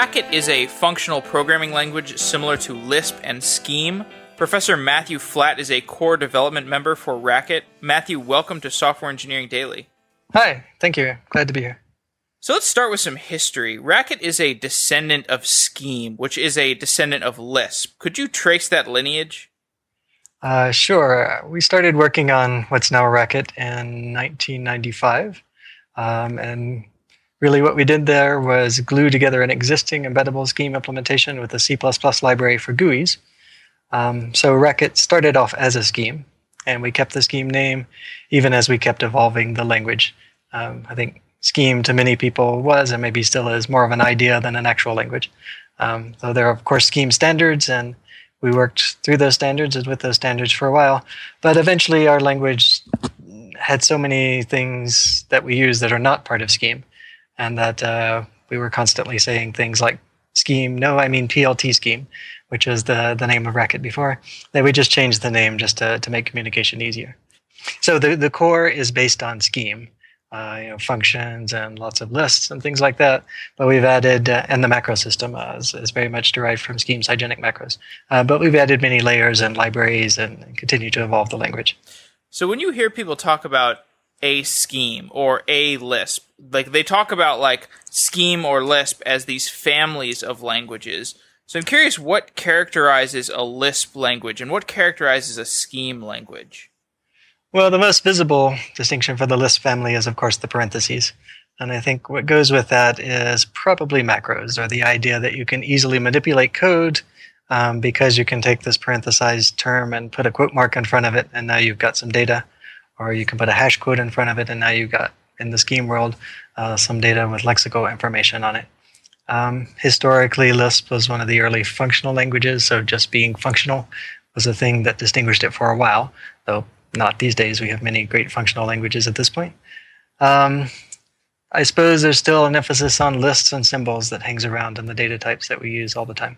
Racket is a functional programming language similar to Lisp and Scheme. Professor Matthew Flatt is a core development member for Racket. Matthew, welcome to Software Engineering Daily. Hi, thank you. Glad to be here. So let's start with some history. Racket is a descendant of Scheme, which is a descendant of Lisp. Could you trace that lineage? Uh, sure. We started working on what's now Racket in 1995. Um, and really, what we did there was glue together an existing embeddable scheme implementation with a C++ library for GUIs. Um, so Racket started off as a scheme, and we kept the scheme name even as we kept evolving the language. Um, I think scheme to many people was and maybe still is more of an idea than an actual language. Um, so there are, of course, scheme standards, and we worked through those standards and with those standards for a while. But eventually, our language had so many things that we use that are not part of scheme, and that uh, we were constantly saying things like scheme. No, I mean PLT scheme, which is the the name of Racket before. That we just changed the name just to to make communication easier. So the the core is based on scheme uh, you know, functions and lots of lists and things like that. But we've added, uh, and the macro system uh, is, is, very much derived from Scheme's hygienic macros. Uh, but we've added many layers and libraries and, and continue to evolve the language. So when you hear people talk about a scheme or a Lisp, like they talk about like scheme or Lisp as these families of languages. So I'm curious what characterizes a Lisp language and what characterizes a scheme language? Well, the most visible distinction for the Lisp family is, of course, the parentheses. And I think what goes with that is probably macros, or the idea that you can easily manipulate code um, because you can take this parenthesized term and put a quote mark in front of it, and now you've got some data. Or you can put a hash quote in front of it, and now you've got, in the scheme world, uh, some data with lexical information on it. Um, historically, Lisp was one of the early functional languages, so just being functional was a thing that distinguished it for a while, though not these days. We have many great functional languages at this point. Um, I suppose there's still an emphasis on lists and symbols that hangs around in the data types that we use all the time.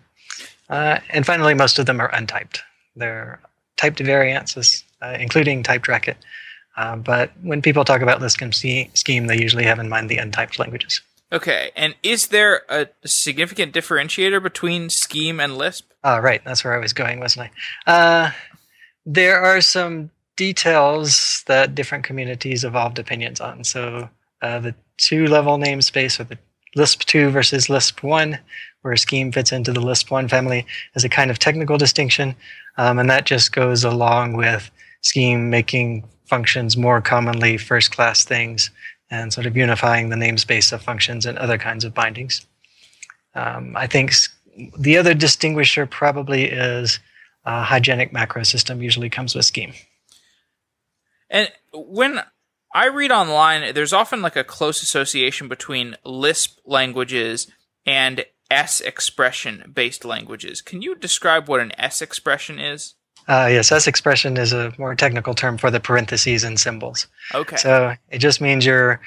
Uh, and finally, most of them are untyped. They're typed variants, uh, including typed racket. Uh, but when people talk about Lisp and scheme, they usually have in mind the untyped languages. Okay, and is there a significant differentiator between Scheme and Lisp? Ah, right. That's where I was going, wasn't I? Uh, there are some details that different communities evolved opinions on. So uh, the two level namespace or the Lisp 2 versus Lisp 1, where scheme fits into the Lisp 1 family, is a kind of technical distinction. Um, and that just goes along with scheme making functions more commonly first class things and sort of unifying the namespace of functions and other kinds of bindings. Um, I think the other distinguisher probably is uh, hygienic macro system usually comes with scheme. And when I read online, there's often like a close association between Lisp languages and S expression based languages. Can you describe what an S expression is? Uh, yes, S expression is a more technical term for the parentheses and symbols. Okay. So it just means your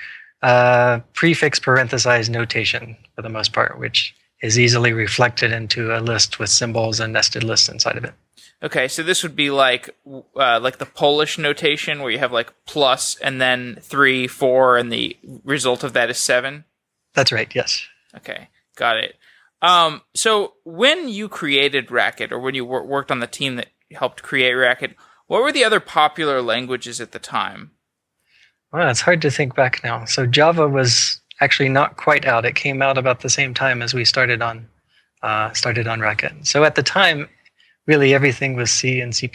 uh, prefix parenthesized notation for the most part, which is easily reflected into a list with symbols and nested lists inside of it. Okay, so this would be like uh, like the Polish notation where you have like plus and then three, four, and the result of that is seven. That's right. Yes. Okay, got it. Um, so when you created Racket, or when you wor- worked on the team that helped create Racket, what were the other popular languages at the time? Well, it's hard to think back now. So Java was actually not quite out. It came out about the same time as we started on uh, started on Racket. So at the time, really everything was C and C++.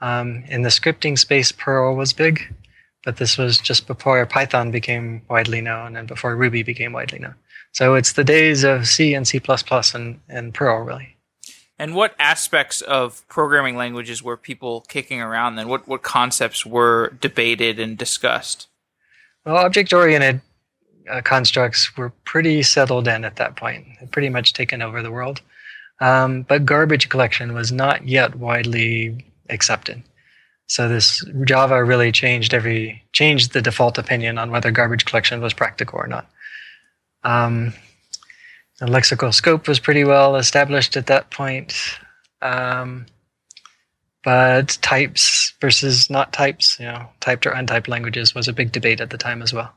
Um, in the scripting space, Perl was big, but this was just before Python became widely known and before Ruby became widely known. So it's the days of C and C++ and, and Perl, really. And what aspects of programming languages were people kicking around then? What, what concepts were debated and discussed? Well, object oriented uh, constructs were pretty settled in at that point, had pretty much taken over the world. Um, but garbage collection was not yet widely accepted. So this Java really changed every changed the default opinion on whether garbage collection was practical or not. Um, the lexical scope was pretty well established at that point. Um, but types versus not types, you know, typed or untyped languages was a big debate at the time as well.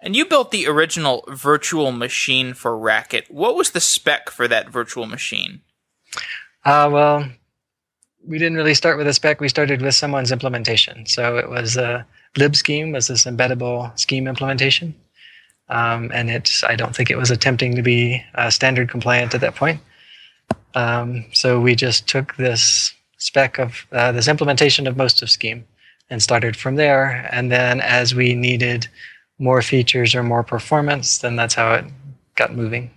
And you built the original virtual machine for Racket. What was the spec for that virtual machine? Uh, well, we didn't really start with a spec. We started with someone's implementation. So it was a lib scheme was this embeddable scheme implementation. Um, and it's I don't think it was attempting to be uh, standard compliant at that point. Um, so we just took this spec of uh, this implementation of most of Scheme and started from there. And then as we needed more features or more performance, then that's how it got moving.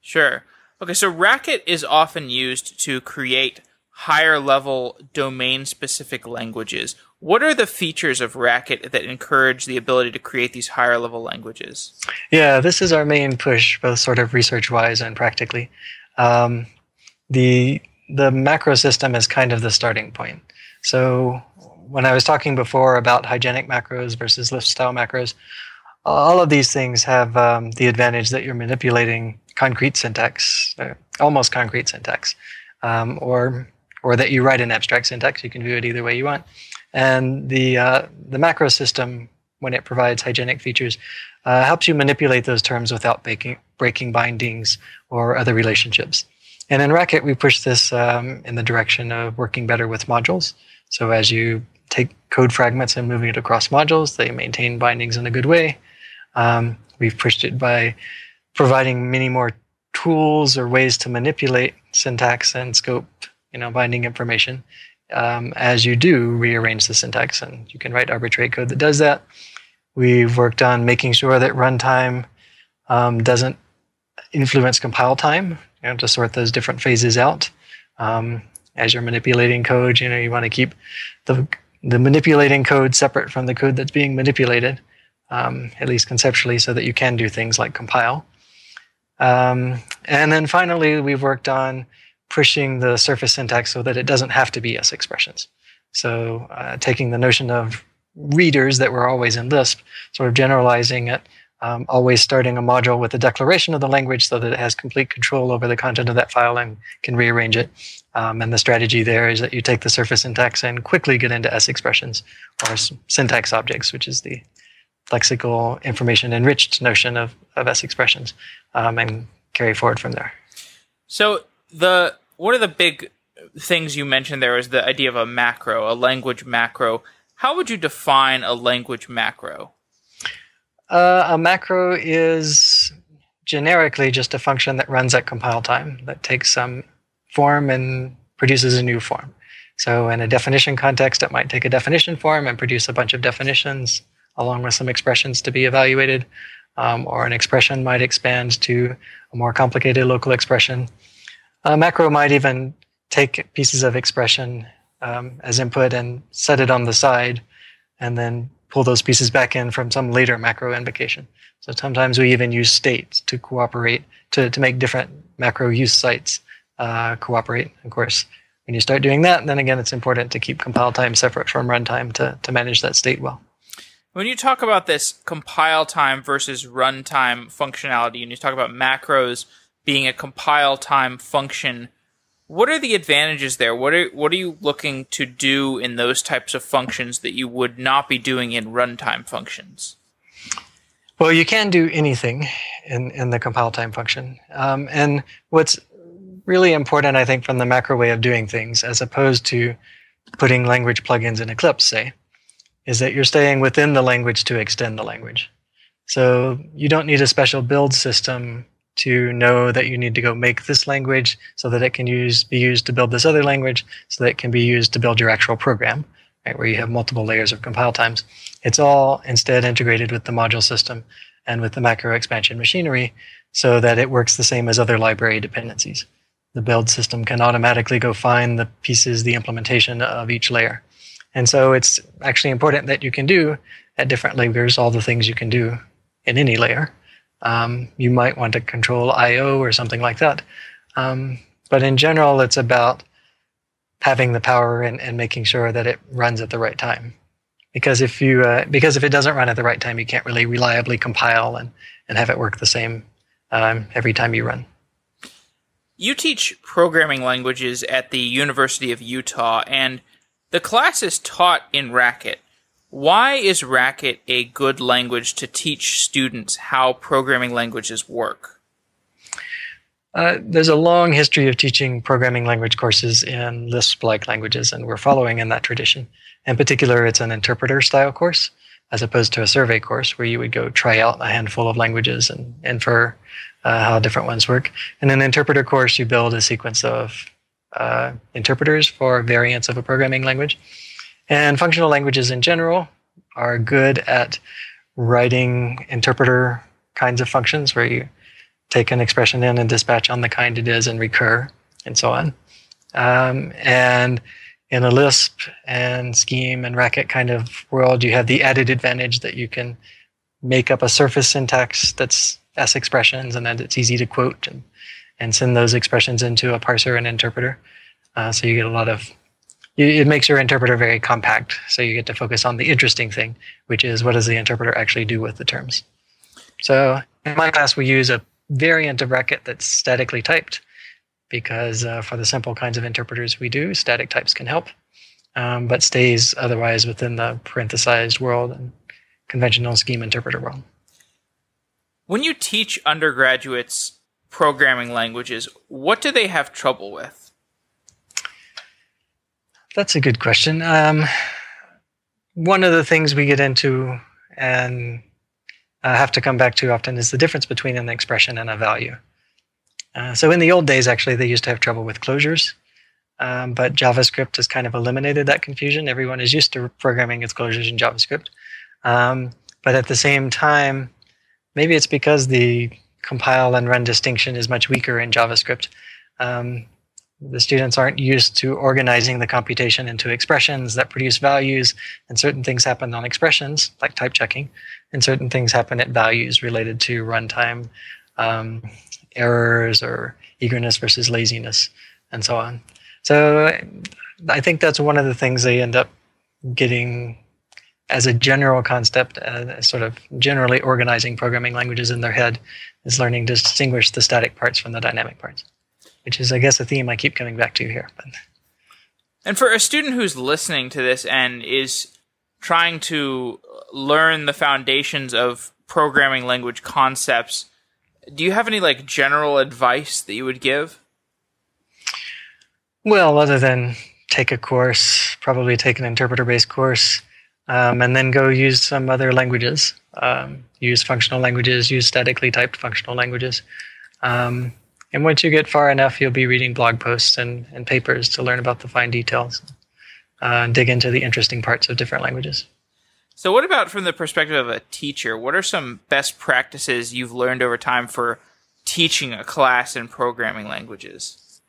Sure. Okay, so Racket is often used to create higher level domain specific languages. What are the features of Racket that encourage the ability to create these higher level languages? Yeah, this is our main push, both sort of research wise and practically. Um, the the macro system is kind of the starting point. So when I was talking before about hygienic macros versus Lisp style macros, all of these things have um, the advantage that you're manipulating concrete syntax, uh, almost concrete syntax, um, or or that you write an abstract syntax. You can do it either way you want. And the uh, the macro system, when it provides hygienic features, uh, helps you manipulate those terms without breaking bindings or other relationships. And in Racket, we push this um, in the direction of working better with modules. So as you take code fragments and moving it across modules, they maintain bindings in a good way. Um, we've pushed it by providing many more tools or ways to manipulate syntax and scope, you know, binding information. Um, as you do rearrange the syntax, and you can write arbitrary code that does that. We've worked on making sure that runtime um, doesn't influence compile time you know, to sort those different phases out. Um, as you're manipulating code, you know, you want to keep the the manipulating code separate from the code that's being manipulated, um, at least conceptually, so that you can do things like compile. Um, and then finally, we've worked on pushing the surface syntax so that it doesn't have to be S expressions. So uh, taking the notion of readers that were always in Lisp, sort of generalizing it um, always starting a module with a declaration of the language so that it has complete control over the content of that file and can rearrange it. Um, and the strategy there is that you take the surface syntax and quickly get into S expressions or syntax objects, which is the lexical information enriched notion of, of S expressions, um, and carry forward from there. So the one of the big things you mentioned there is the idea of a macro, a language macro. How would you define a language macro? Uh, a macro is generically just a function that runs at compile time that takes some form and produces a new form. So in a definition context, it might take a definition form and produce a bunch of definitions along with some expressions to be evaluated. Um, or an expression might expand to a more complicated local expression. A macro might even take pieces of expression um, as input and set it on the side and then pull those pieces back in from some later macro invocation. So sometimes we even use states to cooperate to, to make different macro use sites uh, cooperate. Of course, when you start doing that, then again, it's important to keep compile time separate from runtime to, to manage that state well. When you talk about this compile time versus runtime functionality, and you talk about macros being a compile time function, what are the advantages there? What are what are you looking to do in those types of functions that you would not be doing in runtime functions? Well, you can do anything in, in the compile time function. Um, and what's really important, I think, from the macro way of doing things, as opposed to putting language plugins in Eclipse, say, is that you're staying within the language to extend the language. So you don't need a special build system to know that you need to go make this language so that it can use be used to build this other language so that it can be used to build your actual program right where you have multiple layers of compile times. It's all instead integrated with the module system and with the macro expansion machinery so that it works the same as other library dependencies. The build system can automatically go find the pieces the implementation of each layer. And so it's actually important that you can do at different layers all the things you can do in any layer um, you might want to control I/O or something like that. Um, but in general, it's about having the power and, and, making sure that it runs at the right time. Because if you uh, because if it doesn't run at the right time, you can't really reliably compile and, and have it work the same um, every time you run. You teach programming languages at the University of Utah, and the class is taught in Racket. Why is Racket a good language to teach students how programming languages work? Uh, there's a long history of teaching programming language courses in Lisp like languages, and we're following in that tradition. In particular, it's an interpreter style course as opposed to a survey course where you would go try out a handful of languages and infer uh, how different ones work. In an interpreter course, you build a sequence of uh, interpreters for variants of a programming language. And functional languages in general are good at writing interpreter kinds of functions where you take an expression in and dispatch on the kind it is and recur and so on. Um, and in a Lisp and Scheme and Racket kind of world, you have the added advantage that you can make up a surface syntax that's S expressions and that it's easy to quote and, and send those expressions into a parser and interpreter. Uh, so you get a lot of, it makes your interpreter very compact. So you get to focus on the interesting thing, which is what does the interpreter actually do with the terms. So in my class, we use a variant of Racket that's statically typed because uh, for the simple kinds of interpreters we do, static types can help, um, but stays otherwise within the parenthesized world and conventional scheme interpreter world. When you teach undergraduates programming languages, what do they have trouble with? That's a good question. Um, one of the things we get into and have to come back to often is the difference between an expression and a value. Uh, so in the old days, actually, they used to have trouble with closures, um, but JavaScript has kind of eliminated that confusion. Everyone is used to programming its closures in JavaScript. Um, but at the same time, maybe it's because the compile and run distinction is much weaker in JavaScript. Um, the students aren't used to organizing the computation into expressions that produce values, and certain things happen on expressions, like type checking, and certain things happen at values related to runtime um, errors or eagerness versus laziness, and so on. So I think that's one of the things they end up getting as a general concept, uh, sort of generally organizing programming languages in their head, is learning to distinguish the static parts from the dynamic parts which is, I guess, a theme I keep coming back to here. And for a student who's listening to this and is trying to learn the foundations of programming language concepts, do you have any like general advice that you would give? Well, other than take a course, probably take an interpreter-based course, um, and then go use some other languages. Um, use functional languages, use statically typed functional languages. Um, and once you get far enough, you'll be reading blog posts and, and papers to learn about the fine details uh, and dig into the interesting parts of different languages. So, what about from the perspective of a teacher? What are some best practices you've learned over time for teaching a class in programming languages?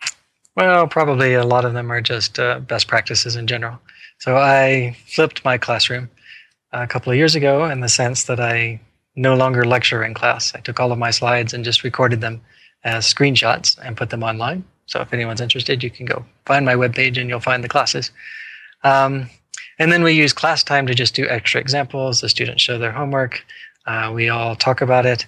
Well, probably a lot of them are just uh, best practices in general. So, I flipped my classroom a couple of years ago in the sense that I no longer lecture in class. I took all of my slides and just recorded them as screenshots and put them online. So if anyone's interested, you can go find my webpage and you'll find the classes. Um, and then we use class time to just do extra examples. The students show their homework. Uh, we all talk about it.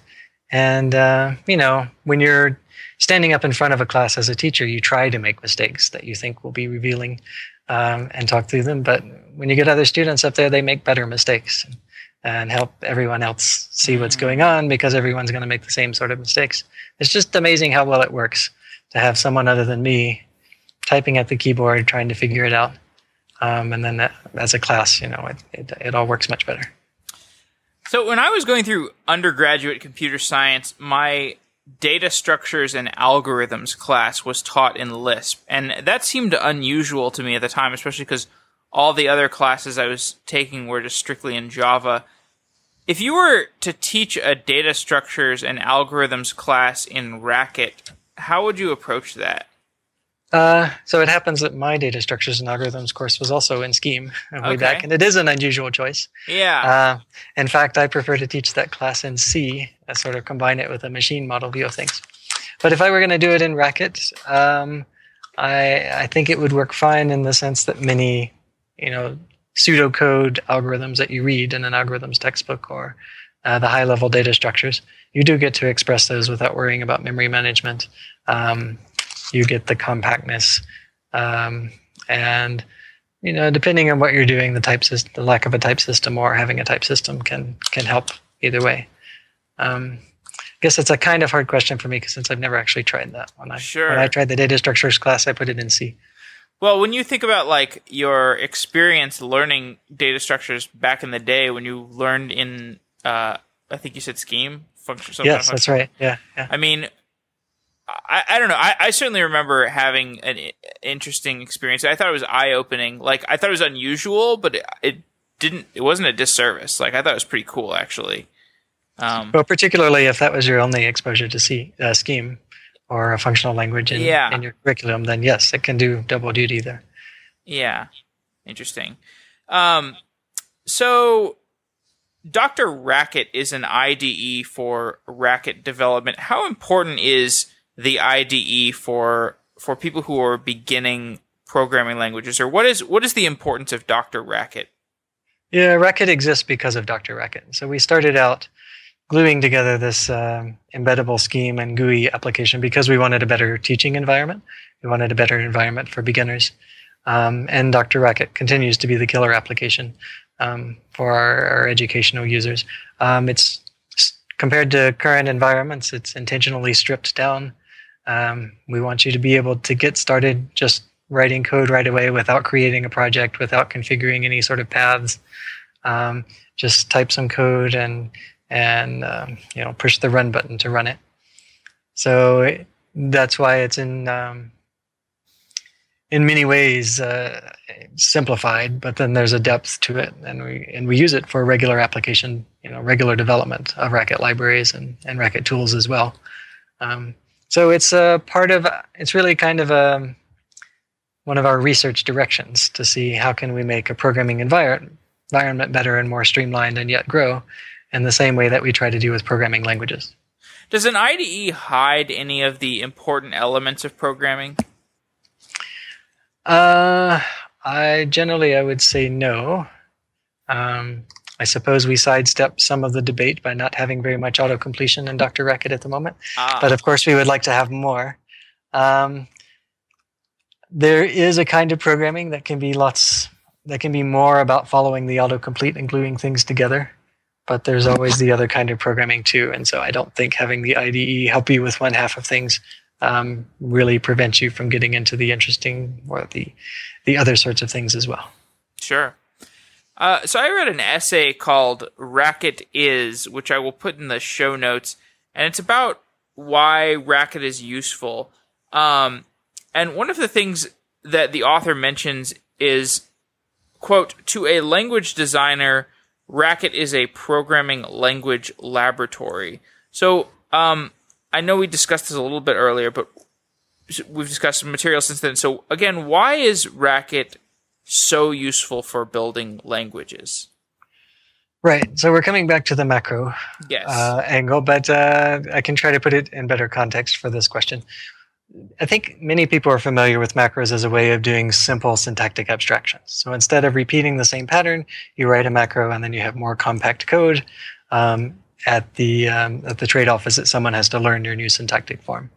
And, uh, you know, when you're standing up in front of a class as a teacher, you try to make mistakes that you think will be revealing um, and talk through them. But when you get other students up there, they make better mistakes and help everyone else see what's mm. going on because everyone's going to make the same sort of mistakes. It's just amazing how well it works to have someone other than me typing at the keyboard trying to figure it out. Um, and then that, as a class, you know, it, it, it all works much better. So when I was going through undergraduate computer science, my data structures and algorithms class was taught in Lisp. And that seemed unusual to me at the time, especially because all the other classes I was taking were just strictly in Java. If you were to teach a data structures and algorithms class in Racket, how would you approach that? Uh, so it happens that my data structures and algorithms course was also in Scheme way okay. back, and it is an unusual choice. Yeah. Uh, in fact, I prefer to teach that class in C, I sort of combine it with a machine model view of things. But if I were going to do it in Racket, um, I, I think it would work fine in the sense that many you know pseudocode algorithms that you read in an algorithms textbook or uh, the high level data structures you do get to express those without worrying about memory management um, you get the compactness um, and you know, depending on what you're doing, the type system, the lack of a type system or having a type system can can help either way. Um, I guess it's a kind of hard question for me because since I've never actually tried that. When I Sure. when I tried the data structures class, I put it in C. Well, when you think about like your experience learning data structures back in the day, when you learned in, uh, I think you said scheme function. some kind of yes, function. that's right. Yeah, yeah. I mean, I, I don't know. I, I certainly remember having an interesting experience. I thought it was eye opening. Like I thought it was unusual, but it, it didn't. It wasn't a disservice. Like I thought it was pretty cool, actually. Um, Well, particularly if that was your only exposure to C uh, scheme or a functional language in, Yeah. in your curriculum, then yes, it can do double duty there. yeah, interesting. Um, so Dr. Racket is an IDE for Racket development. How important is the IDE for for people who are beginning programming languages, or what is what is the importance of Dr. Racket? Yeah, Racket exists because of Dr. Racket. So we started out gluing together this um, embeddable scheme and GUI application because we wanted a better teaching environment. We wanted a better environment for beginners. Um, and Dr. Racket continues to be the killer application um, for our, our educational users. Um, it's compared to current environments, it's intentionally stripped down. Um, we want you to be able to get started just writing code right away without creating a project, without configuring any sort of paths. Just type some code and and um, you know push the run button to run it. So that's why it's in um, in many ways uh, simplified, but then there's a depth to it, and we and we use it for regular application, you know, regular development of Racket libraries and and Racket tools as well. Um, so it's a part of it's really kind of a one of our research directions to see how can we make a programming environment environment better and more streamlined and yet grow in the same way that we try to do with programming languages. Does an IDE hide any of the important elements of programming? Uh, I generally I would say no. Um, I suppose we sidestep some of the debate by not having very much auto completion in Dr. Racket at the moment, Ah, but of course we would like to have more. Um, there is a kind of programming that can be lots that can be more about following the autocomplete and gluing things together. But there's always the other kind of programming too, and so I don't think having the IDE help you with one half of things um, really prevents you from getting into the interesting or the the other sorts of things as well. Sure. Uh, so I read an essay called Racket Is, which I will put in the show notes, and it's about why Racket is useful. Um, and one of the things that the author mentions is, quote, to a language designer, Racket is a programming language laboratory. So um, I know we discussed this a little bit earlier, but we've discussed some material since then. So again, why is Racket so useful for building languages? Right. So we're coming back to the macro Yes. uh, angle, but uh, I can try to put it in better context for this question. I think many people are familiar with macros as a way of doing simple syntactic abstractions. So instead of repeating the same pattern, you write a macro and then you have more compact code. Um, at the um, at the trade-off is that someone has to learn your new syntactic form,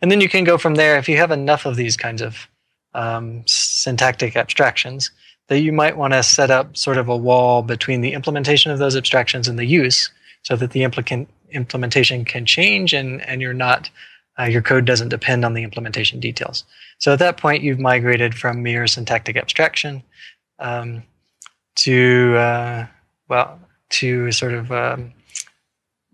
and then you can go from there. If you have enough of these kinds of um, syntactic abstractions, that you might want to set up sort of a wall between the implementation of those abstractions and the use, so that the implicant implementation can change and and you're not uh, your code doesn't depend on the implementation details. So at that point, you've migrated from mere syntactic abstraction um, to uh, well to sort of um,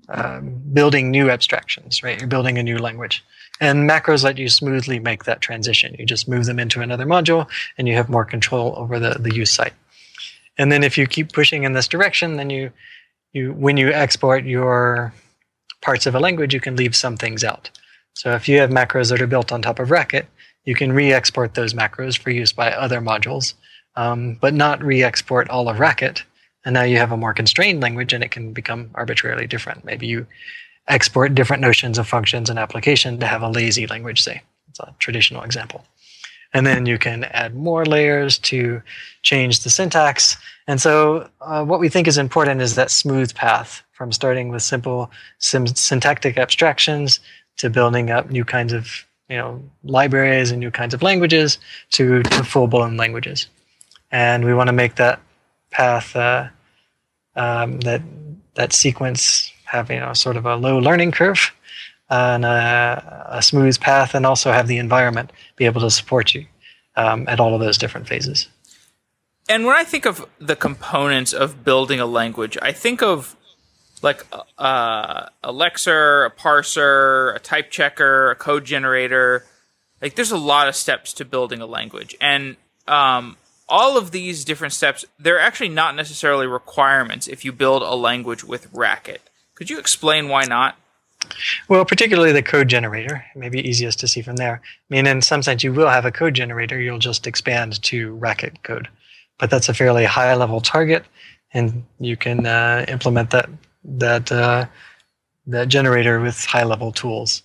um, building new abstractions. Right, you're building a new language, and macros let you smoothly make that transition. You just move them into another module, and you have more control over the the use site. And then if you keep pushing in this direction, then you you when you export your parts of a language, you can leave some things out. So if you have macros that are built on top of Racket, you can re-export those macros for use by other modules, um, but not re-export all of Racket. And now you have a more constrained language, and it can become arbitrarily different. Maybe you export different notions of functions and application to have a lazy language, say. It's a traditional example. And then you can add more layers to change the syntax. And so, uh, what we think is important is that smooth path from starting with simple sim- syntactic abstractions to building up new kinds of you know libraries and new kinds of languages to, to full blown languages. and we want to make that path uh, um, that that sequence have you know sort of a low learning curve and a, a, smooth path, and also have the environment be able to support you um, at all of those different phases. And when I think of the components of building a language, I think of like uh, a lexer, a parser, a type checker, a code generator. Like there's a lot of steps to building a language, and um, all of these different steps they're actually not necessarily requirements if you build a language with Racket. Could you explain why not? Well, particularly the code generator, maybe easiest to see from there. I mean, in some sense, you will have a code generator. You'll just expand to Racket code, but that's a fairly high level target, and you can uh, implement that that uh, that generator with high level tools.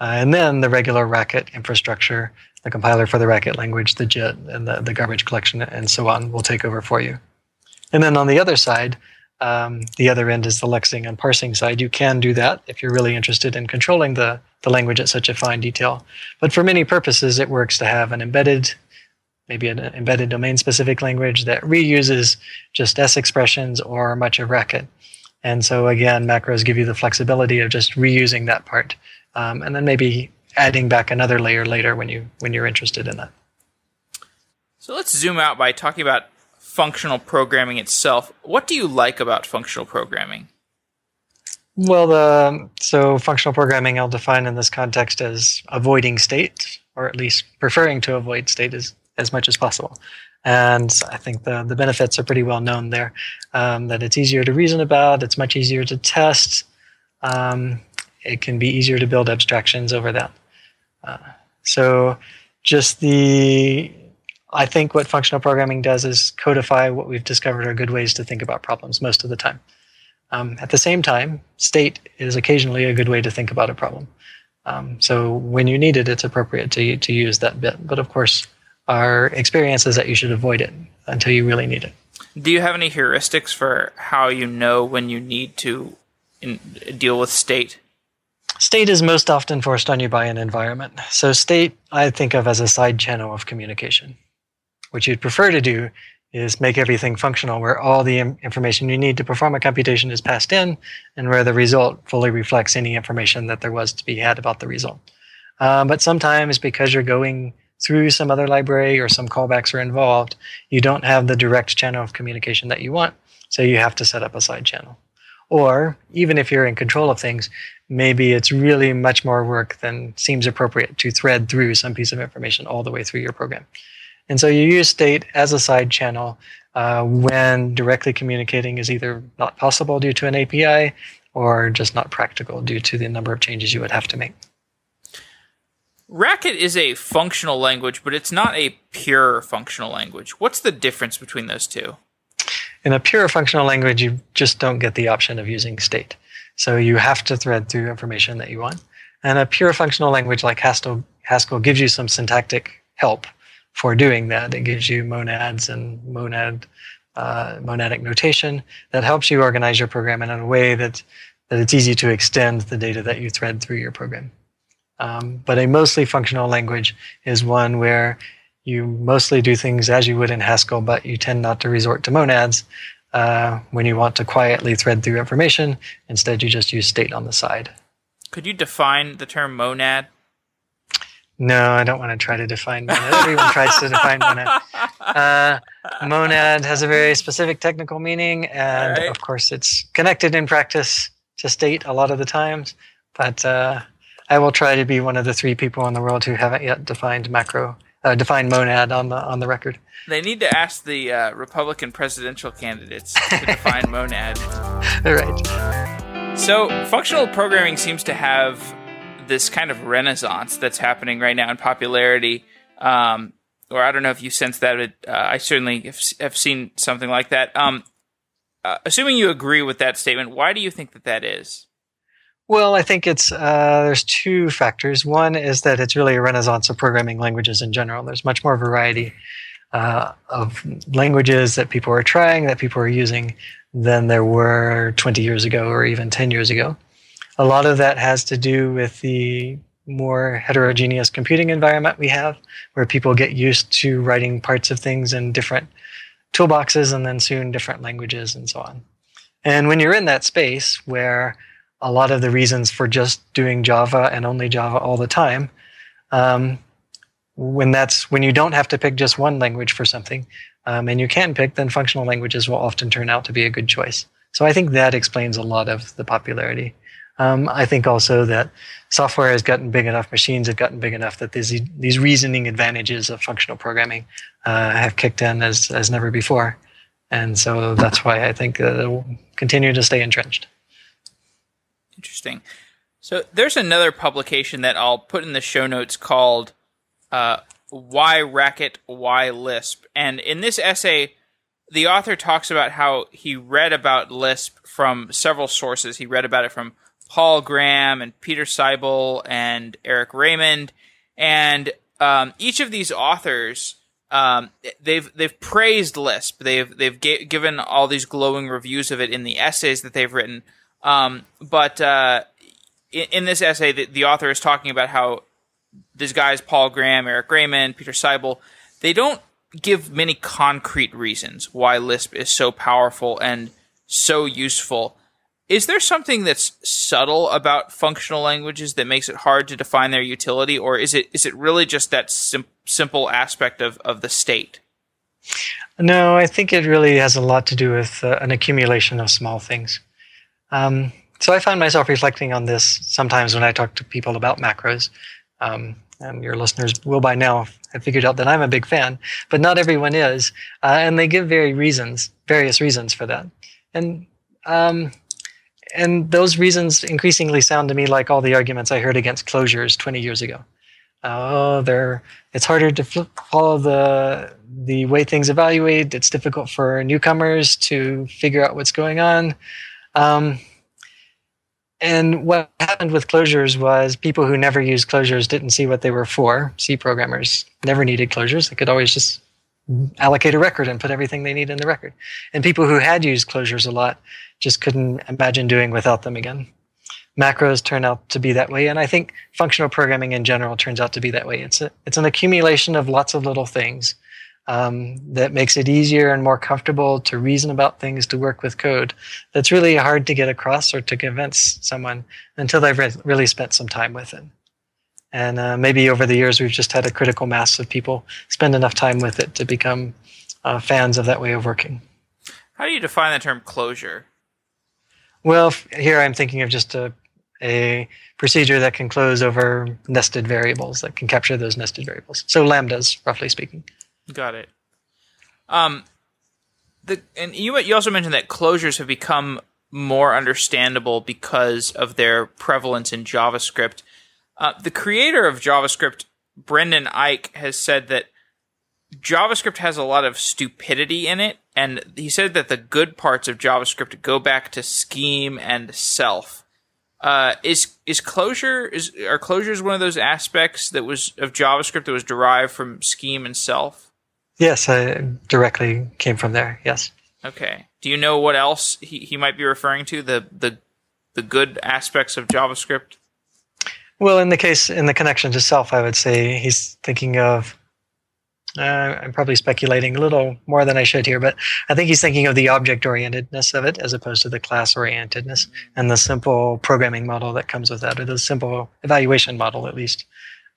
Uh, and then the regular Racket infrastructure, the compiler for the Racket language, the JIT, and the, the garbage collection, and so on, will take over for you. And then on the other side, um, the other end is the lexing and parsing side. You can do that if you're really interested in controlling the, the language at such a fine detail. But for many purposes, it works to have an embedded, maybe an embedded domain specific language that reuses just S expressions or much of Racket. And so again, macros give you the flexibility of just reusing that part, um, and then maybe adding back another layer later when you when you're interested in that. So let's zoom out by talking about functional programming itself. What do you like about functional programming? Well, the so functional programming I'll define in this context as avoiding state, or at least preferring to avoid state as, as much as possible. And I think the, the benefits are pretty well known there. Um, that it's easier to reason about, it's much easier to test, um, it can be easier to build abstractions over that. Uh, so just the I think what functional programming does is codify what we've discovered are good ways to think about problems most of the time. Um, at the same time, state is occasionally a good way to think about a problem. Um, so when you need it, it's appropriate to, to use that bit. But of course, our experiences that you should avoid it until you really need it. Do you have any heuristics for how you know when you need to in, deal with state? State is most often forced on you by an environment. So, state I think of as a side channel of communication. What you'd prefer to do is make everything functional where all the information you need to perform a computation is passed in and where the result fully reflects any information that there was to be had about the result. Um, but sometimes because you're going through some other library or some callbacks are involved, you don't have the direct channel of communication that you want, so you have to set up a side channel. Or even if you're in control of things, maybe it's really much more work than seems appropriate to thread through some piece of information all the way through your program. And so you use state as a side channel uh, when directly communicating is either not possible due to an API or just not practical due to the number of changes you would have to make. Racket is a functional language, but it's not a pure functional language. What's the difference between those two? In a pure functional language, you just don't get the option of using state. So you have to thread through information that you want. And a pure functional language like Haskell, Haskell gives you some syntactic help for doing that. It gives you monads and monad uh, monadic notation that helps you organize your program in a way that that it's easy to extend the data that you thread through your program. Um, but a mostly functional language is one where you mostly do things as you would in Haskell, but you tend not to resort to monads uh, when you want to quietly thread through information. Instead, you just use state on the side. Could you define the term monad? No, I don't want to try to define monad. Everyone tries to define monad. Uh, monad has a very specific technical meaning, and right. of course, it's connected in practice to state a lot of the times. But uh, I will try to be one of the three people in the world who haven't yet defined macro, uh, defined monad on the on the record. They need to ask the uh, Republican presidential candidates to define monad. All right. So, functional programming seems to have this kind of renaissance that's happening right now in popularity. Um, or I don't know if you sense that. But, uh, I certainly have, have, seen something like that. Um, uh, assuming you agree with that statement, why do you think that that is? Well, I think it's uh, there's two factors. One is that it's really a renaissance of programming languages in general. There's much more variety uh, of languages that people are trying, that people are using, than there were 20 years ago or even 10 years ago. A lot of that has to do with the more heterogeneous computing environment we have, where people get used to writing parts of things in different toolboxes and then soon different languages and so on. And when you're in that space where a lot of the reasons for just doing Java and only Java all the time, um, when that's when you don't have to pick just one language for something, um, and you can pick, then functional languages will often turn out to be a good choice. So I think that explains a lot of the popularity. Um, I think also that software has gotten big enough, machines have gotten big enough that these these reasoning advantages of functional programming uh, have kicked in as as never before, and so that's why I think it will continue to stay entrenched. Interesting. So there's another publication that I'll put in the show notes called uh, "Why Racket, Why Lisp," and in this essay the author talks about how he read about Lisp from several sources. He read about it from Paul Graham and Peter Seibel and Eric Raymond, and um, each of these authors um, they've they've praised Lisp. They've they've given all these glowing reviews of it in the essays that they've written. Um, but uh, in, in, this essay, the, the, author is talking about how these guys, Paul Graham, Eric Raymond, Peter Seibel, they don't give many concrete reasons why Lisp is so powerful and so useful. Is there something that's subtle about functional languages that makes it hard to define their utility, or is it is it really just that sim- simple aspect of, of the state? No, I think it really has a lot to do with uh, an accumulation of small things. Um, so I find myself reflecting on this sometimes when I talk to people about macros. Um, and your listeners will by now have figured out that I'm a big fan, but not everyone is, uh, and they give very reasons, various reasons for that. And um, and those reasons increasingly sound to me like all the arguments I heard against closures 20 years ago. Oh, they're it's harder to follow the the way things evaluate. It's difficult for newcomers to figure out what's going on. Um, and what happened with closures was people who never used closures didn't see what they were for. C programmers never needed closures; they could always just allocate a record and put everything they need in the record. And people who had used closures a lot just couldn't imagine doing without them again. Macros turn out to be that way, and I think functional programming in general turns out to be that way. It's a, it's an accumulation of lots of little things um, that makes it easier and more comfortable to reason about things, to work with code. That's really hard to get across or to convince someone until they've re- really spent some time with it. And uh, maybe over the years, we've just had a critical mass of people spend enough time with it to become uh, fans of that way of working. How do you define the term closure? Well, here I'm thinking of just a, a procedure that can close over nested variables that can capture those nested variables. So lambdas, roughly speaking. Got it. Um, the and you you also mentioned that closures have become more understandable because of their prevalence in JavaScript. Uh, the creator of JavaScript, Brendan Eich, has said that JavaScript has a lot of stupidity in it, and he said that the good parts of JavaScript go back to scheme and self. Uh, is is closure is are closures one of those aspects that was of JavaScript that was derived from scheme and self? Yes, I directly came from there. Yes. Okay. Do you know what else he, he might be referring to the the the good aspects of JavaScript? Well, in the case in the connection to self, I would say he's thinking of uh, I'm probably speculating a little more than I should here, but I think he's thinking of the object orientedness of it as opposed to the class orientedness and the simple programming model that comes with that, or the simple evaluation model, at least,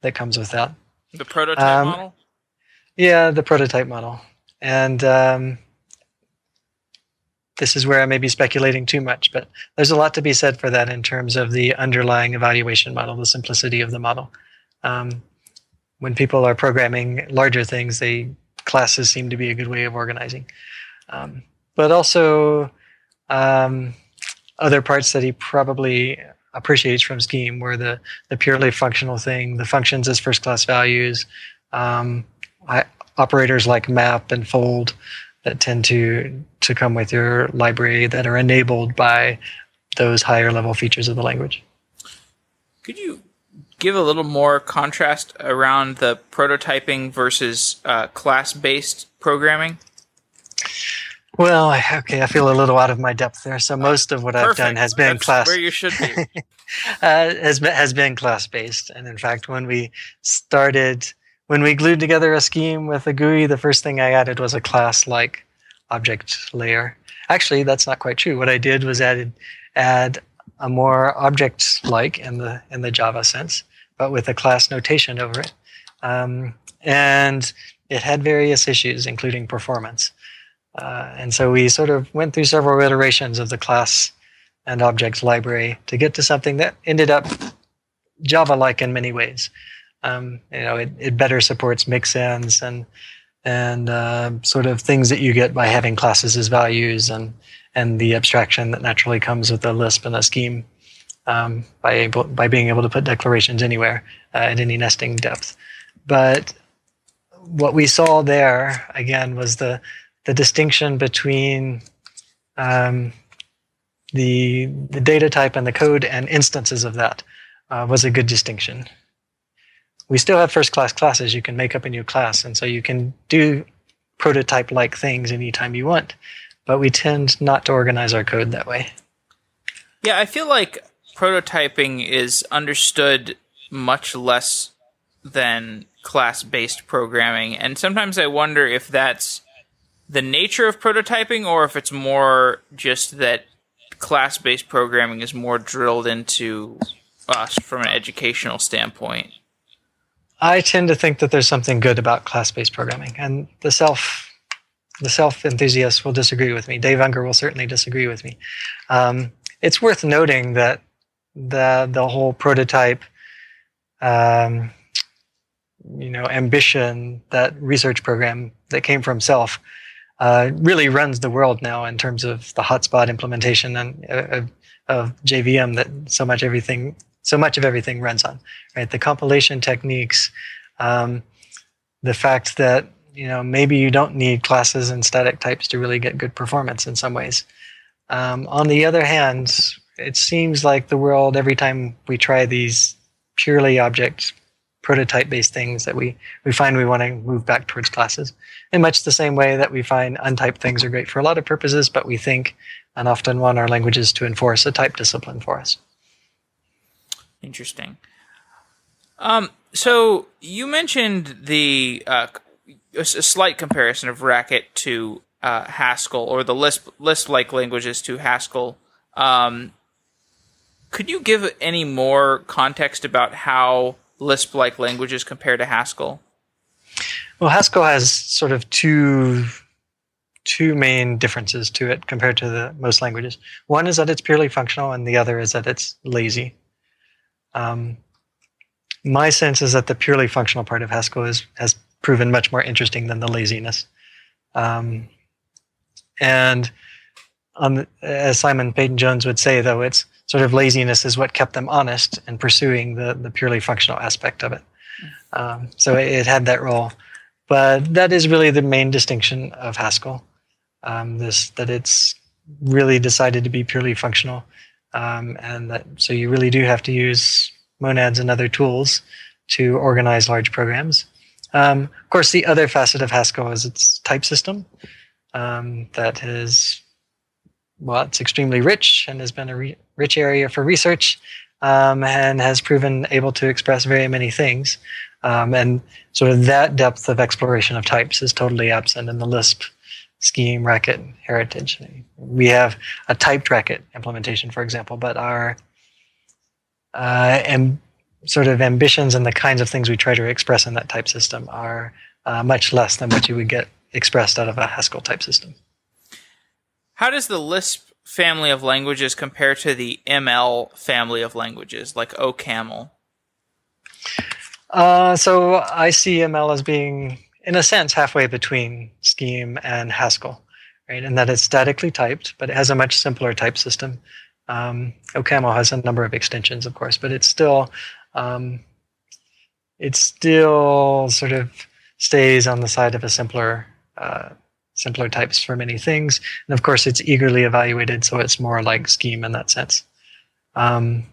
that comes with that. The prototype um, model? Yeah, the prototype model. And um, this is where I may be speculating too much, but there's a lot to be said for that in terms of the underlying evaluation model, the simplicity of the model. Um, when people are programming larger things, they classes seem to be a good way of organizing. Um, but also um, other parts that he probably appreciates from Scheme were the the purely functional thing, the functions as first class values, um, operators like map and fold that tend to to come with your library that are enabled by those higher level features of the language. Could you give a little more contrast around the prototyping versus uh, class based programming? Well, okay, I feel a little out of my depth there. So most of what Perfect. I've done has been That's class. Where you should be uh, has been, has been class based, and in fact, when we started, when we glued together a scheme with a GUI, the first thing I added was a class like object layer. Actually, that's not quite true. What I did was added add a more object-like in the in the Java sense, but with a class notation over it. Um, and it had various issues, including performance. Uh, and so we sort of went through several iterations of the class and objects library to get to something that ended up Java-like in many ways. Um, you know, it, it better supports mixins and and uh, sort of things that you get by having classes as values and and the abstraction that naturally comes with a Lisp and a scheme um, by able by being able to put declarations anywhere uh, at any nesting depth. But what we saw there again was the the distinction between um, the the data type and the code and instances of that uh, was a good distinction. We still have first class classes. You can make up a new class, and so you can do prototype like things anytime you want. But we tend not to organize our code that way. Yeah, I feel like prototyping is understood much less than class based programming. And sometimes I wonder if that's the nature of prototyping or if it's more just that class based programming is more drilled into us from an educational standpoint. I tend to think that there's something good about class based programming, and the self the self enthusiast will disagree with me. Dave Ungar will certainly disagree with me. Um, it's worth noting that the the whole prototype um, you know ambition that research program that came from self uh, really runs the world now in terms of the hotspot implementation and uh, of JVM that so much everything so much of everything runs on right the compilation techniques um, the fact that you know maybe you don't need classes and static types to really get good performance in some ways um, on the other hand it seems like the world every time we try these purely object prototype based things that we, we find we want to move back towards classes. In much the same way that we find untyped things are great for a lot of purposes, but we think and often want our languages to enforce a type discipline for us. Interesting. Um, so you mentioned the uh, a slight comparison of Racket to uh, Haskell or the Lisp Lisp like languages to Haskell. Um, could you give any more context about how Lisp like languages compare to Haskell? Well, Haskell has sort of two two main differences to it compared to the most languages. One is that it's purely functional, and the other is that it's lazy. Um, my sense is that the purely functional part of Haskell is, has proven much more interesting than the laziness. Um, and on, as Simon Peyton Jones would say, though, it's sort of laziness is what kept them honest and pursuing the, the purely functional aspect of it. Um, so it, it, had that role. But that is really the main distinction of Haskell. Um, this that it's really decided to be purely functional, um, and that so you really do have to use monads and other tools to organize large programs. Um, of course, the other facet of Haskell is its type system um, that is well, it's extremely rich and has been a re- rich area for research um, and has proven able to express very many things. Um, and sort of that depth of exploration of types is totally absent in the Lisp scheme racket heritage. We have a typed racket implementation, for example, but our uh, and sort of ambitions and the kinds of things we try to express in that type system are uh, much less than what you would get expressed out of a Haskell type system. How does the Lisp family of languages compare to the ML family of languages, like OCaml? Uh, so I see ML as being, in a sense, halfway between Scheme and Haskell, right? And that it's statically typed, but it has a much simpler type system. Um, OCaml has a number of extensions, of course, but it's still um, it still sort of stays on the side of a simpler uh, simpler types for many things. And of course, it's eagerly evaluated, so it's more like Scheme in that sense. Um,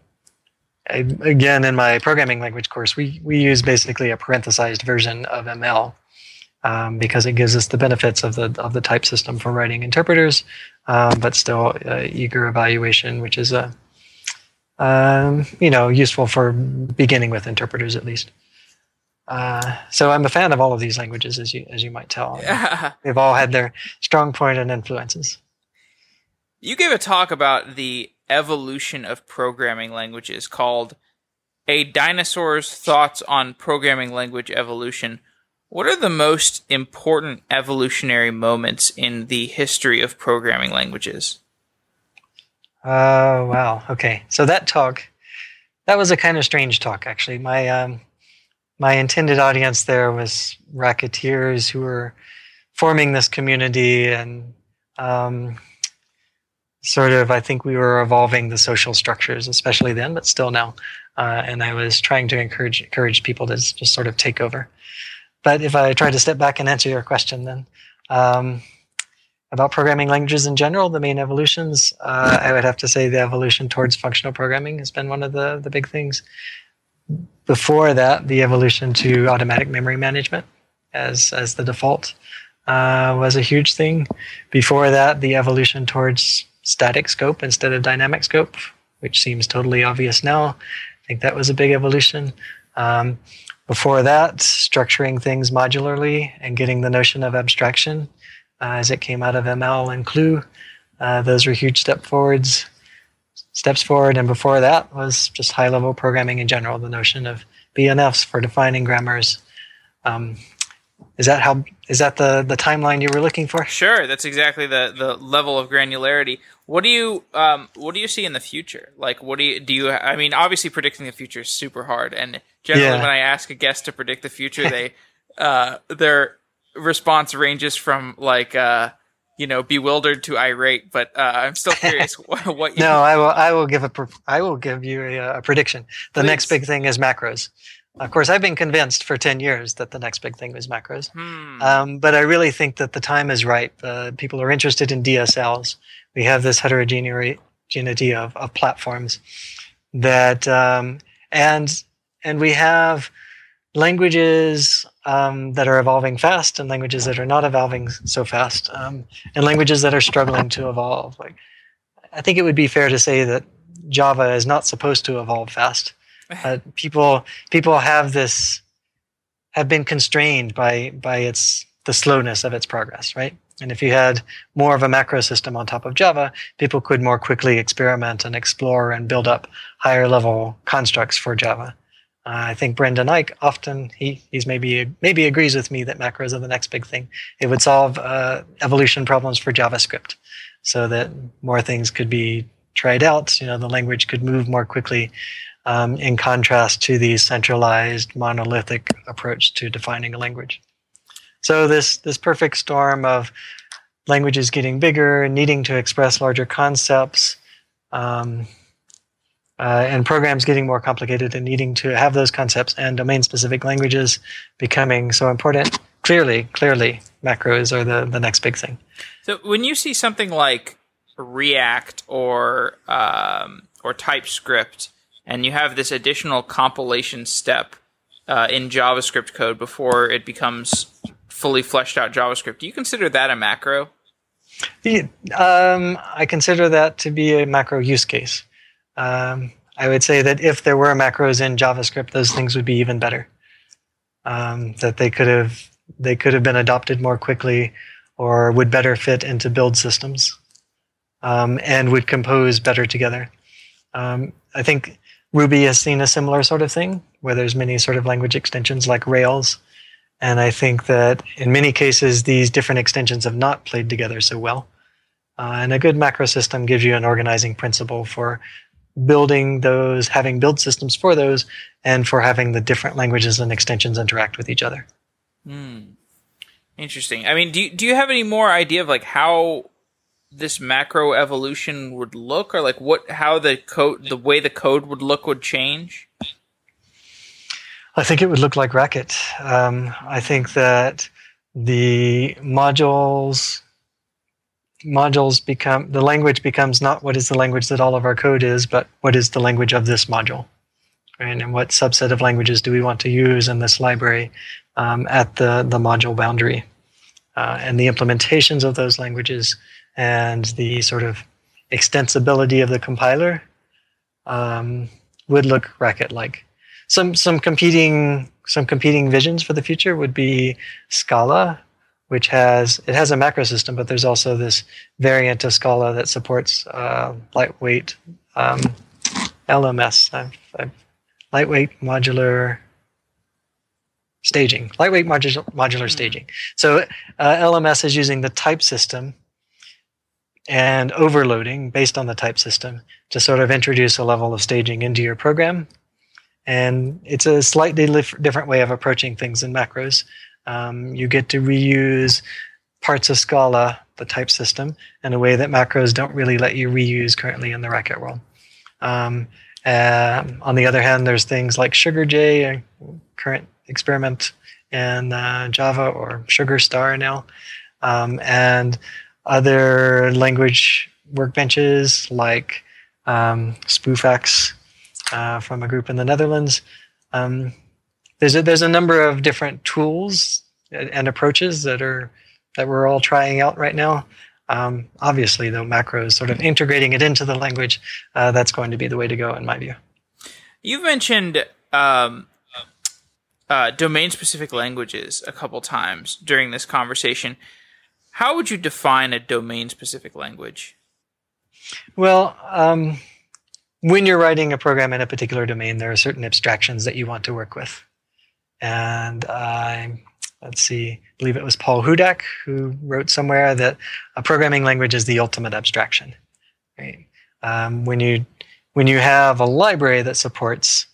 I, again, in my programming language course, we, we use basically a parenthesized version of ML um, because it gives us the benefits of the of the type system for writing interpreters, um, but still uh, eager evaluation, which is a um, you know useful for beginning with interpreters at least. Uh, so I'm a fan of all of these languages, as you as you might tell. They've all had their strong point and influences. You gave a talk about the evolution of programming languages called "A Dinosaur's Thoughts on Programming Language Evolution." What are the most important evolutionary moments in the history of programming languages? Oh, uh, wow. Okay. So that talk, that was a kind of strange talk, actually. My, um, my intended audience there was racketeers who were forming this community and um, sort of, I think we were evolving the social structures, especially then, but still now. Uh, and I was trying to encourage, encourage people to just sort of take over. But if I try to step back and answer your question, then um, about programming languages in general, the main evolutions, uh, I would have to say the evolution towards functional programming has been one of the, the big things. Before that, the evolution to automatic memory management as, as the default uh, was a huge thing. Before that, the evolution towards static scope instead of dynamic scope, which seems totally obvious now. I think that was a big evolution. Um, before that, structuring things modularly and getting the notion of abstraction uh, as it came out of ML and CLU. Uh, those were huge step forwards, steps forward. And before that was just high level programming in general, the notion of BNFs for defining grammars. Um, is that how is that the the timeline you were looking for? Sure, that's exactly the the level of granularity. What do you um, what do you see in the future? Like, what do you do? You I mean, obviously, predicting the future is super hard, and generally, yeah. when I ask a guest to predict the future, they uh, their response ranges from like uh, you know bewildered to irate. But uh, I'm still curious what, what you. No, I will. I will give a. I will give you a, a prediction. The Please. next big thing is macros. Of course, I've been convinced for 10 years that the next big thing was macros. Hmm. Um, but I really think that the time is right. Uh, people are interested in DSLs we have this heterogeneity of, of platforms that um, and and we have languages um, that are evolving fast and languages that are not evolving so fast um, and languages that are struggling to evolve like i think it would be fair to say that java is not supposed to evolve fast uh, people people have this have been constrained by by its the slowness of its progress right and if you had more of a macro system on top of Java, people could more quickly experiment and explore and build up higher level constructs for Java. Uh, I think Brendan Eich often he he's maybe maybe agrees with me that macros are the next big thing. It would solve uh, evolution problems for JavaScript, so that more things could be tried out. You know, the language could move more quickly. Um, in contrast to the centralized monolithic approach to defining a language. So this this perfect storm of languages getting bigger, needing to express larger concepts, um, uh, and programs getting more complicated and needing to have those concepts and domain-specific languages becoming so important. Clearly, clearly, macros are the the next big thing. So when you see something like React or um, or TypeScript, and you have this additional compilation step uh, in JavaScript code before it becomes fully fleshed out JavaScript. Do you consider that a macro? Um, I consider that to be a macro use case. Um, I would say that if there were macros in JavaScript, those things would be even better. Um, that they could have they could have been adopted more quickly, or would better fit into build systems, um, and would compose better together. Um, I think Ruby has seen a similar sort of thing, where there's many sort of language extensions like Rails and I think that in many cases, these different extensions have not played together so well. Uh, and a good macro system gives you an organizing principle for building those, having build systems for those, and for having the different languages and extensions interact with each other. Hmm. Interesting. I mean, do you, do you have any more idea of like how this macro evolution would look, or like what how the code, the way the code would look, would change? I think it would look like Racket. Um, I think that the modules modules become the language becomes not what is the language that all of our code is, but what is the language of this module? And what subset of languages do we want to use in this library um, at the the module boundary, uh, and the implementations of those languages and the sort of extensibility of the compiler um, would look Racket like some some competing some competing visions for the future would be Scala, which has it has a macro system, but there's also this variant of Scala that supports uh, lightweight um, LMS, I've, I've, lightweight modular staging, lightweight modular, modular mm. staging. So uh, LMS is using the type system and overloading based on the type system to sort of introduce a level of staging into your program. And it's a slightly different way of approaching things in macros. Um, you get to reuse parts of Scala, the type system, in a way that macros don't really let you reuse currently in the Racket world. Um, uh, on the other hand, there's things like SugarJ, a current experiment in uh, Java, or SugarStar now, um, and other language workbenches like um, Spoofax uh, from a group in the Netherlands. Um, there's a, there's a number of different tools and approaches that are that we're all trying out right now. Um, obviously, though, macros sort of integrating it into the language, uh, that's going to be the way to go, in my view. You've mentioned um, uh, domain specific languages a couple times during this conversation. How would you define a domain specific language? Well, um, when you're writing a program in a particular domain, there are certain abstractions that you want to work with. And I, let's see, I believe it was Paul Hudak who wrote somewhere that a programming language is the ultimate abstraction. Right? Um, when you when you have a library that supports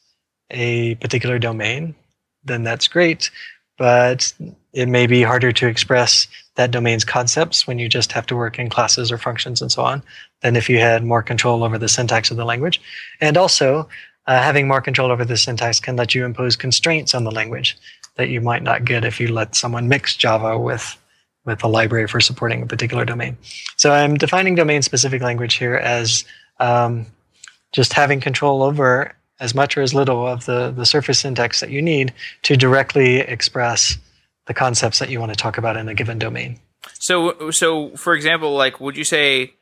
a particular domain, then that's great. But it may be harder to express that domain's concepts when you just have to work in classes or functions and so on than if you had more control over the syntax of the language. And also, uh, having more control over the syntax can let you impose constraints on the language that you might not get if you let someone mix Java with with a library for supporting a particular domain. So I'm defining domain specific language here as um, just having control over as much or as little of the, the surface syntax that you need to directly express the concepts that you want to talk about in a given domain. So, so for example, like, would you say,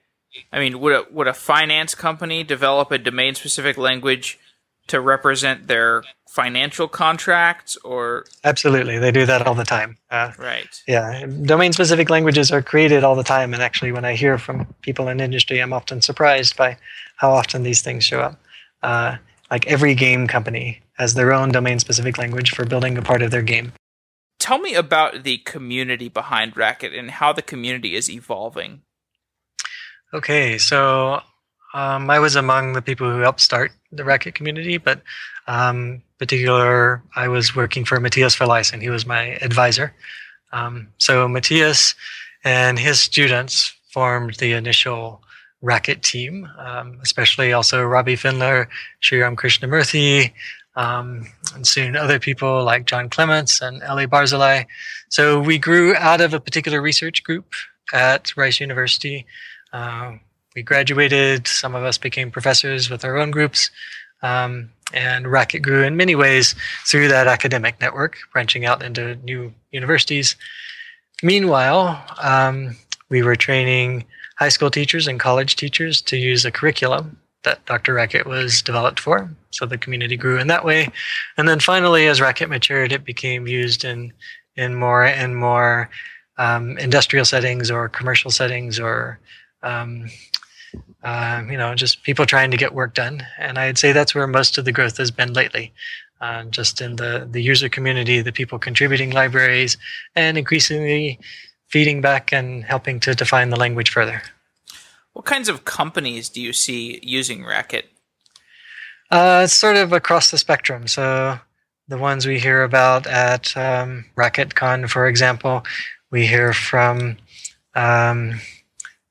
I mean, would a, would a finance company develop a domain specific language to represent their financial contracts or? Absolutely. They do that all the time. Uh, right. yeah. Domain specific languages are created all the time. And actually when i hear from people in industry i'm often surprised by how often these things show up. Uh, like every game company has their own domain specific language for building a part of their game. Tell me about the community behind Racket and how the community is evolving. Okay, so um, I was among the people who helped start the Racket community, but um, particular, I was working for Matthias Felleisen. He was my advisor. Um, so Matthias and his students formed the initial racket team, um, especially also Robby Findler, Shriram Krishnamurthi, um, and soon other people like John Clements and Eli Barzilai. So we grew out of a particular research group at Rice University. Uh, we graduated, some of us became professors with our own groups. Um, and Racket grew in many ways through that academic network, branching out into new universities. Meanwhile, um, we were training high school teachers and college teachers to use a curriculum that Dr. Racket was developed for. So the community grew in that way. And then finally, as Racket matured, it became used in, in more and more um, industrial settings or commercial settings or, um, uh, you know, just people trying to get work done. And I'd say that's where most of the growth has been lately. Uh, just in the, the user community, the people contributing libraries, and increasingly feeding back and helping to define the language further. What kinds of companies do you see using Racket? Uh, it's sort of across the spectrum. So the ones we hear about at um, RacketCon, for example, we hear from. Um,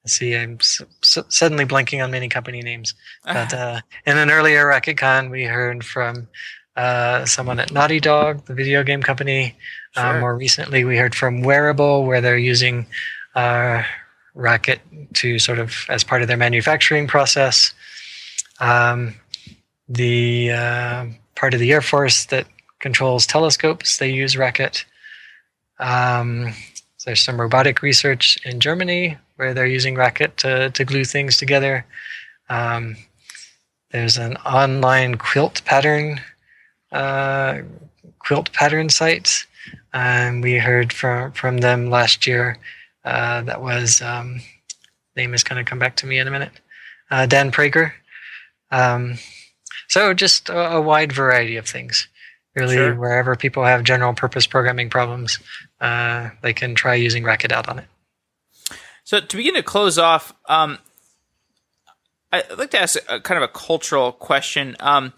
see, I'm suddenly blanking on many company names. But uh, in an earlier RacketCon, we heard from uh, someone at Naughty Dog, the video game company. Uh, sure. Uh, more recently, we heard from Wearable, where they're using uh, Racket to sort of as part of their manufacturing process. Um, the uh, part of the Air Force that controls telescopes, they use Racket. Um, so there's some robotic research in Germany where they're using Racket to, to glue things together. Um, there's an online quilt pattern uh, quilt pattern sites. Um, we heard from from them last year. Uh, that was um, name is going to come back to me in a minute. Uh, Dan Prager. Um, so just a, a, wide variety of things. Really, sure. wherever people have general purpose programming problems, uh, they can try using Racket out on it. So to begin to close off, um, I'd like to ask a, kind of a cultural question. Um,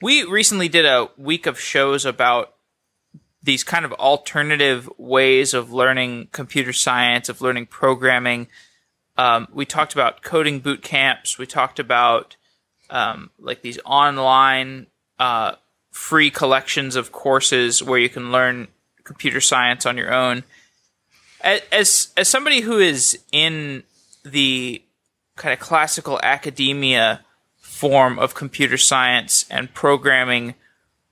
we recently did a week of shows about these kind of alternative ways of learning computer science, of learning programming. Um, we talked about coding boot camps. We talked about um, like these online uh, free collections of courses where you can learn computer science on your own. As as somebody who is in the kind of classical academia form of computer science and programming,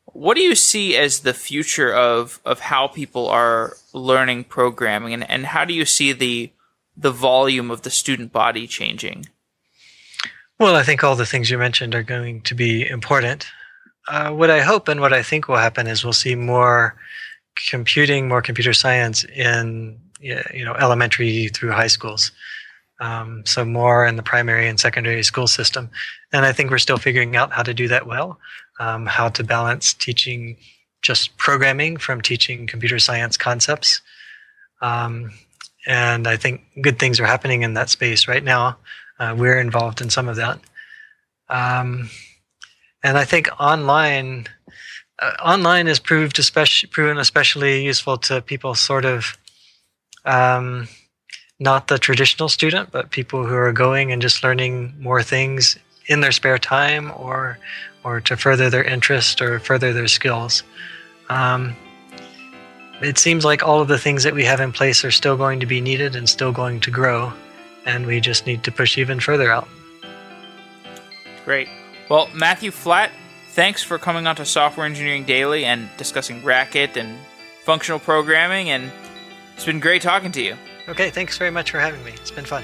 what do you see as the future of of how people are learning programming, and, and how do you see the the volume of the student body changing? Well, I think all the things you mentioned are going to be important. Uh, what I hope and what I think will happen is we'll see more computing, more computer science in you know elementary through high schools. Um, so more in the primary and secondary school system, and I think we're still figuring out how to do that well. Um, how to balance teaching just programming from teaching computer science concepts. Um, and I think good things are happening in that space right now. Uh, we're involved in some of that. Um, and I think online, uh, online has proved especially proven especially useful to people sort of um, not the traditional student, but people who are going and just learning more things in their spare time or or to further their interest or further their skills. Um, it seems like all of the things that we have in place are still going to be needed and still going to grow and we just need to push even further out. Great. Well, Matthew Flatt, thanks for coming on to Software Engineering Daily and discussing Racket and functional programming, and it's been great talking to you. Okay, thanks very much for having me. It's been fun.